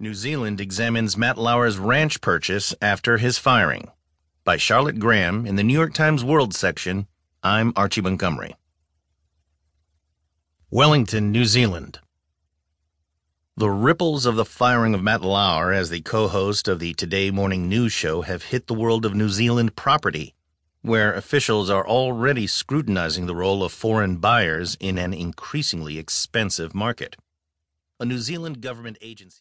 New Zealand examines Matt Lauer's ranch purchase after his firing. By Charlotte Graham in the New York Times World section. I'm Archie Montgomery. Wellington, New Zealand. The ripples of the firing of Matt Lauer as the co host of the Today Morning News Show have hit the world of New Zealand property, where officials are already scrutinizing the role of foreign buyers in an increasingly expensive market. A New Zealand government agency